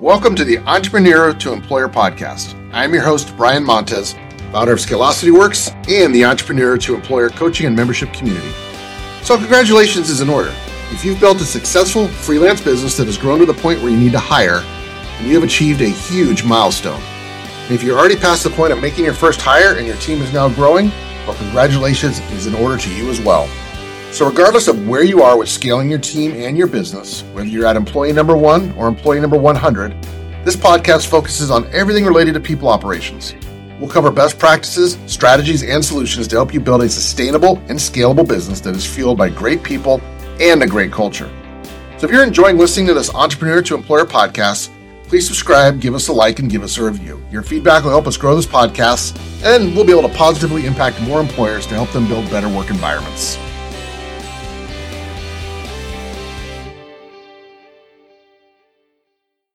Welcome to the Entrepreneur to Employer podcast. I'm your host, Brian Montez, founder of Scalosity Works and the Entrepreneur to Employer coaching and membership community. So, congratulations is in order. If you've built a successful freelance business that has grown to the point where you need to hire, you have achieved a huge milestone. And if you're already past the point of making your first hire and your team is now growing, well, congratulations is in order to you as well. So, regardless of where you are with scaling your team and your business, whether you're at employee number one or employee number 100, this podcast focuses on everything related to people operations. We'll cover best practices, strategies, and solutions to help you build a sustainable and scalable business that is fueled by great people and a great culture. So, if you're enjoying listening to this Entrepreneur to Employer podcast, please subscribe, give us a like, and give us a review. Your feedback will help us grow this podcast, and we'll be able to positively impact more employers to help them build better work environments.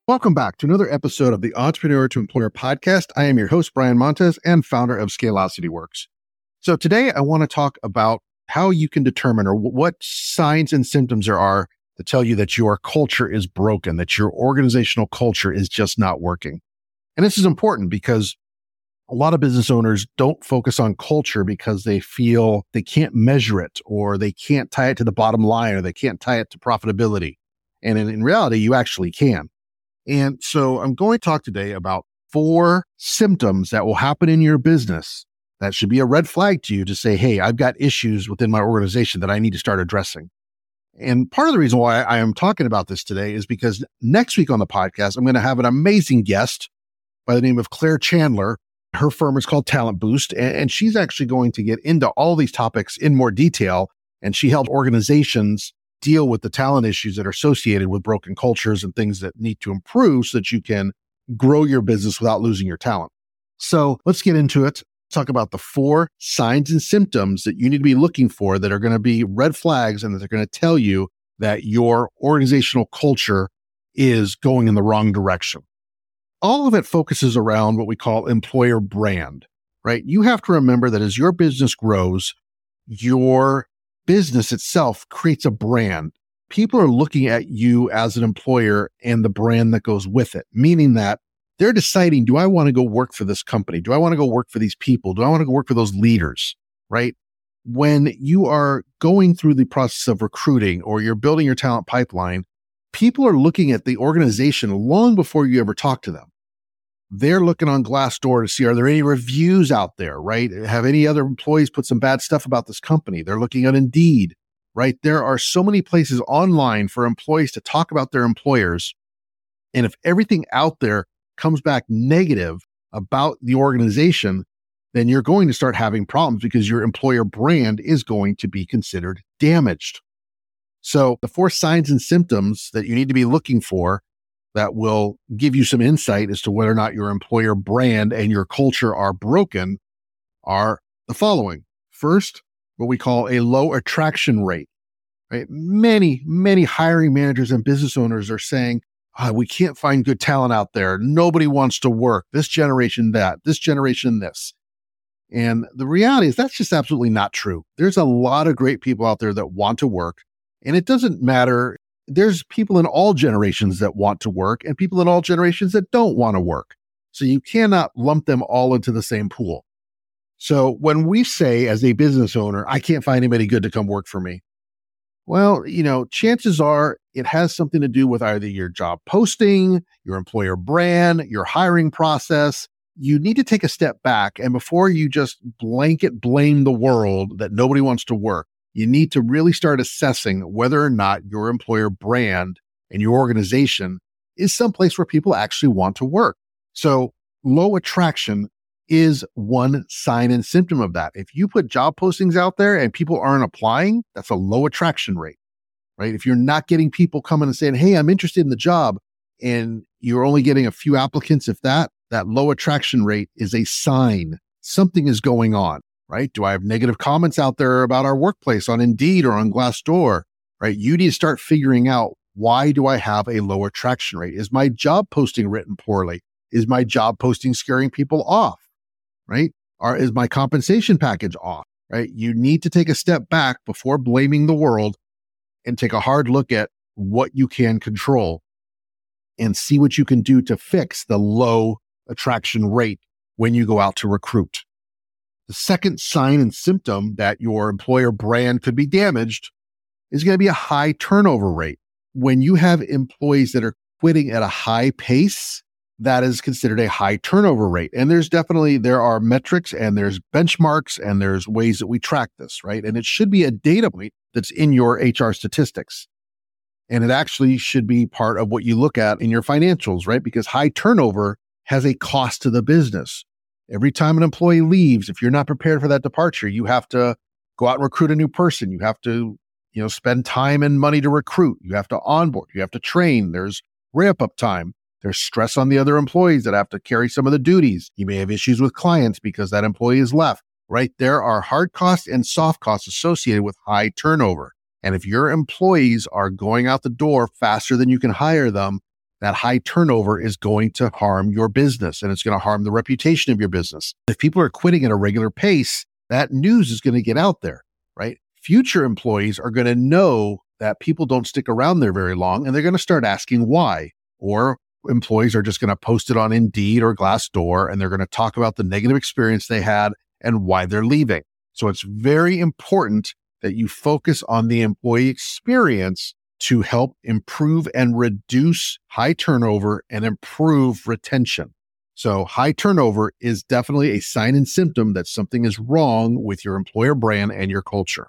Welcome back to another episode of the Entrepreneur to Employer podcast. I am your host, Brian Montez, and founder of Scalosity Works. So today I want to talk about how you can determine or what signs and symptoms there are to tell you that your culture is broken, that your organizational culture is just not working. And this is important because a lot of business owners don't focus on culture because they feel they can't measure it or they can't tie it to the bottom line or they can't tie it to profitability. And in, in reality, you actually can. And so I'm going to talk today about four symptoms that will happen in your business that should be a red flag to you to say, Hey, I've got issues within my organization that I need to start addressing. And part of the reason why I am talking about this today is because next week on the podcast, I'm going to have an amazing guest by the name of Claire Chandler. Her firm is called Talent Boost, and she's actually going to get into all these topics in more detail. And she helps organizations deal with the talent issues that are associated with broken cultures and things that need to improve so that you can grow your business without losing your talent. So let's get into it. Talk about the four signs and symptoms that you need to be looking for that are going to be red flags and that they're going to tell you that your organizational culture is going in the wrong direction. All of it focuses around what we call employer brand, right? You have to remember that as your business grows, your business itself creates a brand. People are looking at you as an employer and the brand that goes with it, meaning that they're deciding, do I want to go work for this company? Do I want to go work for these people? Do I want to go work for those leaders? Right. When you are going through the process of recruiting or you're building your talent pipeline, people are looking at the organization long before you ever talk to them they're looking on Glassdoor to see are there any reviews out there, right? Have any other employees put some bad stuff about this company? They're looking on Indeed, right? There are so many places online for employees to talk about their employers. And if everything out there comes back negative about the organization, then you're going to start having problems because your employer brand is going to be considered damaged. So the four signs and symptoms that you need to be looking for that will give you some insight as to whether or not your employer brand and your culture are broken are the following. First, what we call a low attraction rate. Right? Many, many hiring managers and business owners are saying, oh, we can't find good talent out there. Nobody wants to work. This generation, that, this generation, this. And the reality is that's just absolutely not true. There's a lot of great people out there that want to work. And it doesn't matter there's people in all generations that want to work and people in all generations that don't want to work. So you cannot lump them all into the same pool. So when we say as a business owner, I can't find anybody good to come work for me. Well, you know, chances are it has something to do with either your job posting, your employer brand, your hiring process. You need to take a step back and before you just blanket blame the world that nobody wants to work, you need to really start assessing whether or not your employer brand and your organization is someplace where people actually want to work. So low attraction is one sign and symptom of that. If you put job postings out there and people aren't applying, that's a low attraction rate, right? If you're not getting people coming and saying, Hey, I'm interested in the job and you're only getting a few applicants, if that, that low attraction rate is a sign something is going on right? Do I have negative comments out there about our workplace on Indeed or on Glassdoor, right? You need to start figuring out why do I have a lower traction rate? Is my job posting written poorly? Is my job posting scaring people off, right? Or is my compensation package off, right? You need to take a step back before blaming the world and take a hard look at what you can control. and see what you can do to fix the low attraction rate when you go out to recruit. The second sign and symptom that your employer brand could be damaged is going to be a high turnover rate. When you have employees that are quitting at a high pace, that is considered a high turnover rate. And there's definitely, there are metrics and there's benchmarks and there's ways that we track this, right? And it should be a data point that's in your HR statistics. And it actually should be part of what you look at in your financials, right? Because high turnover has a cost to the business. Every time an employee leaves, if you're not prepared for that departure, you have to go out and recruit a new person. You have to, you know, spend time and money to recruit. You have to onboard. You have to train. There's ramp up time. There's stress on the other employees that have to carry some of the duties. You may have issues with clients because that employee is left, right? There are hard costs and soft costs associated with high turnover. And if your employees are going out the door faster than you can hire them, that high turnover is going to harm your business and it's going to harm the reputation of your business. If people are quitting at a regular pace, that news is going to get out there, right? Future employees are going to know that people don't stick around there very long and they're going to start asking why. Or employees are just going to post it on Indeed or Glassdoor and they're going to talk about the negative experience they had and why they're leaving. So it's very important that you focus on the employee experience to help improve and reduce high turnover and improve retention. So high turnover is definitely a sign and symptom that something is wrong with your employer brand and your culture.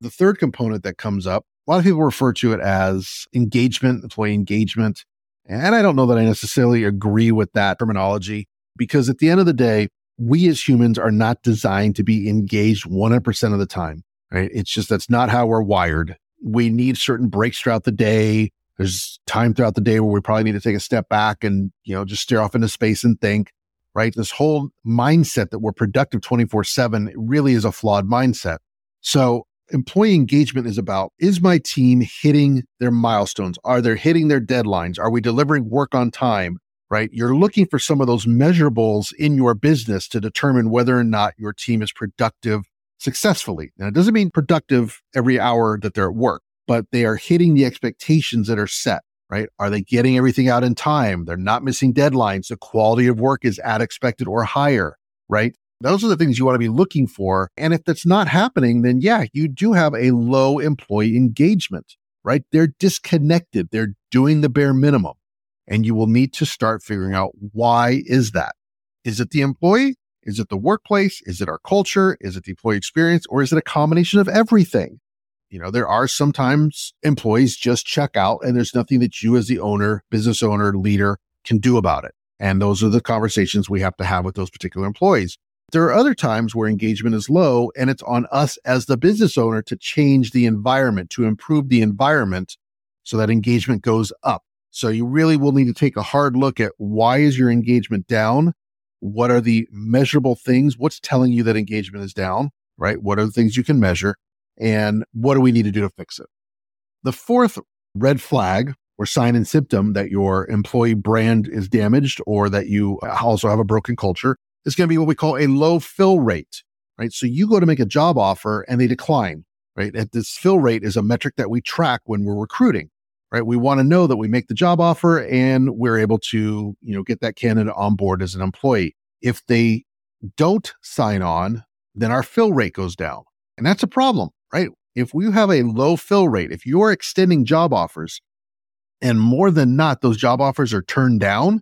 The third component that comes up, a lot of people refer to it as engagement, employee engagement. And I don't know that I necessarily agree with that terminology because at the end of the day, we as humans are not designed to be engaged 100% of the time, right? It's just that's not how we're wired we need certain breaks throughout the day. There's time throughout the day where we probably need to take a step back and, you know, just stare off into space and think, right? This whole mindset that we're productive 24 seven really is a flawed mindset. So employee engagement is about, is my team hitting their milestones? Are they hitting their deadlines? Are we delivering work on time? Right? You're looking for some of those measurables in your business to determine whether or not your team is productive successfully. Now, it doesn't mean productive every hour that they're at work, but they are hitting the expectations that are set, right? Are they getting everything out in time? They're not missing deadlines. The quality of work is at expected or higher, right? Those are the things you want to be looking for. And if that's not happening, then yeah, you do have a low employee engagement, right? They're disconnected. They're doing the bare minimum. And you will need to start figuring out why is that? Is it the employee? Is it the workplace? Is it our culture? Is it the employee experience? Or is it a combination of everything? You know, there are sometimes employees just check out and there's nothing that you as the owner, business owner, leader can do about it. And those are the conversations we have to have with those particular employees. There are other times where engagement is low and it's on us as the business owner to change the environment, to improve the environment so that engagement goes up. So you really will need to take a hard look at why is your engagement down what are the measurable things? What's telling you that engagement is down, right? What are the things you can measure? And what do we need to do to fix it? The fourth red flag or sign and symptom that your employee brand is damaged or that you uh, also have a broken culture is going to be what we call a low fill rate, right? So you go to make a job offer and they decline, right? And this fill rate is a metric that we track when we're recruiting right? We want to know that we make the job offer and we're able to, you know, get that candidate on board as an employee. If they don't sign on, then our fill rate goes down. And that's a problem, right? If we have a low fill rate, if you're extending job offers and more than not, those job offers are turned down,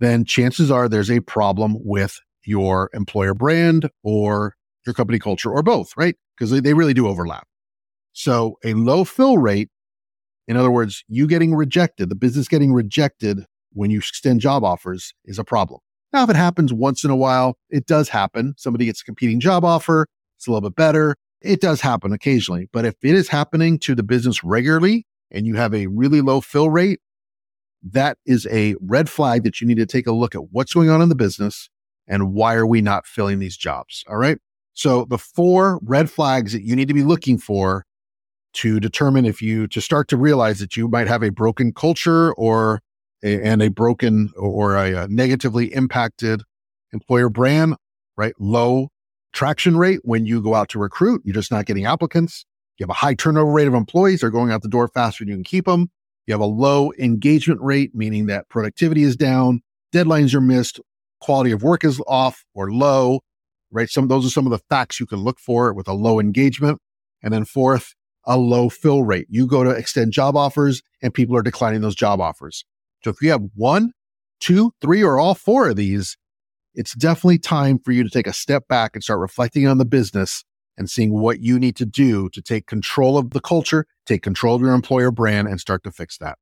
then chances are there's a problem with your employer brand or your company culture or both, right? Because they, really do overlap. So a low fill rate in other words, you getting rejected, the business getting rejected when you extend job offers is a problem. Now, if it happens once in a while, it does happen. Somebody gets a competing job offer. It's a little bit better. It does happen occasionally. But if it is happening to the business regularly and you have a really low fill rate, that is a red flag that you need to take a look at what's going on in the business and why are we not filling these jobs? All right. So the four red flags that you need to be looking for to determine if you to start to realize that you might have a broken culture or a, and a broken or a, a negatively impacted employer brand, right? Low traction rate when you go out to recruit, you're just not getting applicants. You have a high turnover rate of employees. They're going out the door faster than you can keep them. you have a low engagement rate, meaning that productivity is down, deadlines are missed, quality of work is off or low, right? Some those are some of the facts you can look for with a low engagement. And then fourth, a low fill rate. You go to extend job offers and people are declining those job offers. So if you have one, two, three, or all four of these, it's definitely time for you to take a step back and start reflecting on the business and seeing what you need to do to take control of the culture, take control of your employer brand, and start to fix that.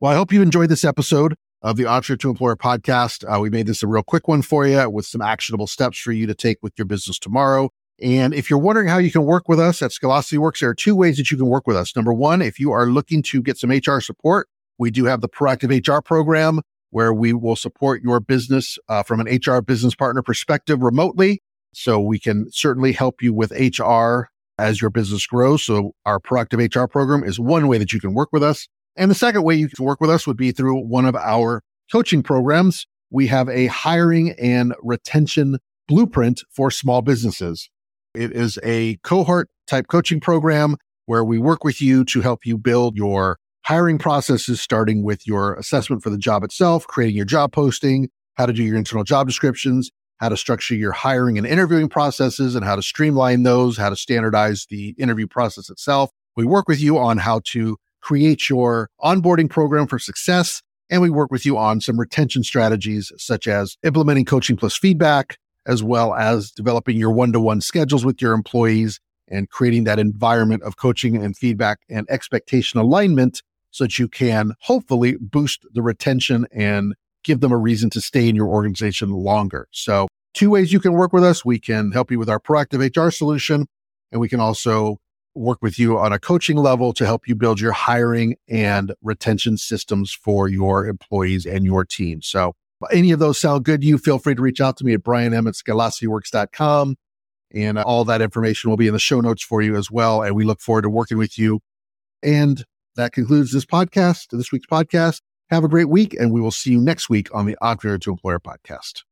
Well, I hope you enjoyed this episode of the Entrepreneur to Employer podcast. Uh, we made this a real quick one for you with some actionable steps for you to take with your business tomorrow. And if you're wondering how you can work with us at Scalosity Works, there are two ways that you can work with us. Number one, if you are looking to get some HR support, we do have the Proactive HR program where we will support your business uh, from an HR business partner perspective remotely. So we can certainly help you with HR as your business grows. So our proactive HR program is one way that you can work with us. And the second way you can work with us would be through one of our coaching programs. We have a hiring and retention blueprint for small businesses. It is a cohort type coaching program where we work with you to help you build your hiring processes, starting with your assessment for the job itself, creating your job posting, how to do your internal job descriptions, how to structure your hiring and interviewing processes and how to streamline those, how to standardize the interview process itself. We work with you on how to create your onboarding program for success. And we work with you on some retention strategies, such as implementing coaching plus feedback, as well as developing your one to one schedules with your employees and creating that environment of coaching and feedback and expectation alignment so that you can hopefully boost the retention and give them a reason to stay in your organization longer. So, two ways you can work with us. We can help you with our proactive HR solution, and we can also work with you on a coaching level to help you build your hiring and retention systems for your employees and your team. So, any of those sound good to you, feel free to reach out to me at brianm at scalosityworks.com. And uh, all that information will be in the show notes for you as well. And we look forward to working with you. And that concludes this podcast, this week's podcast. Have a great week, and we will see you next week on the Entrepreneur to Employer podcast.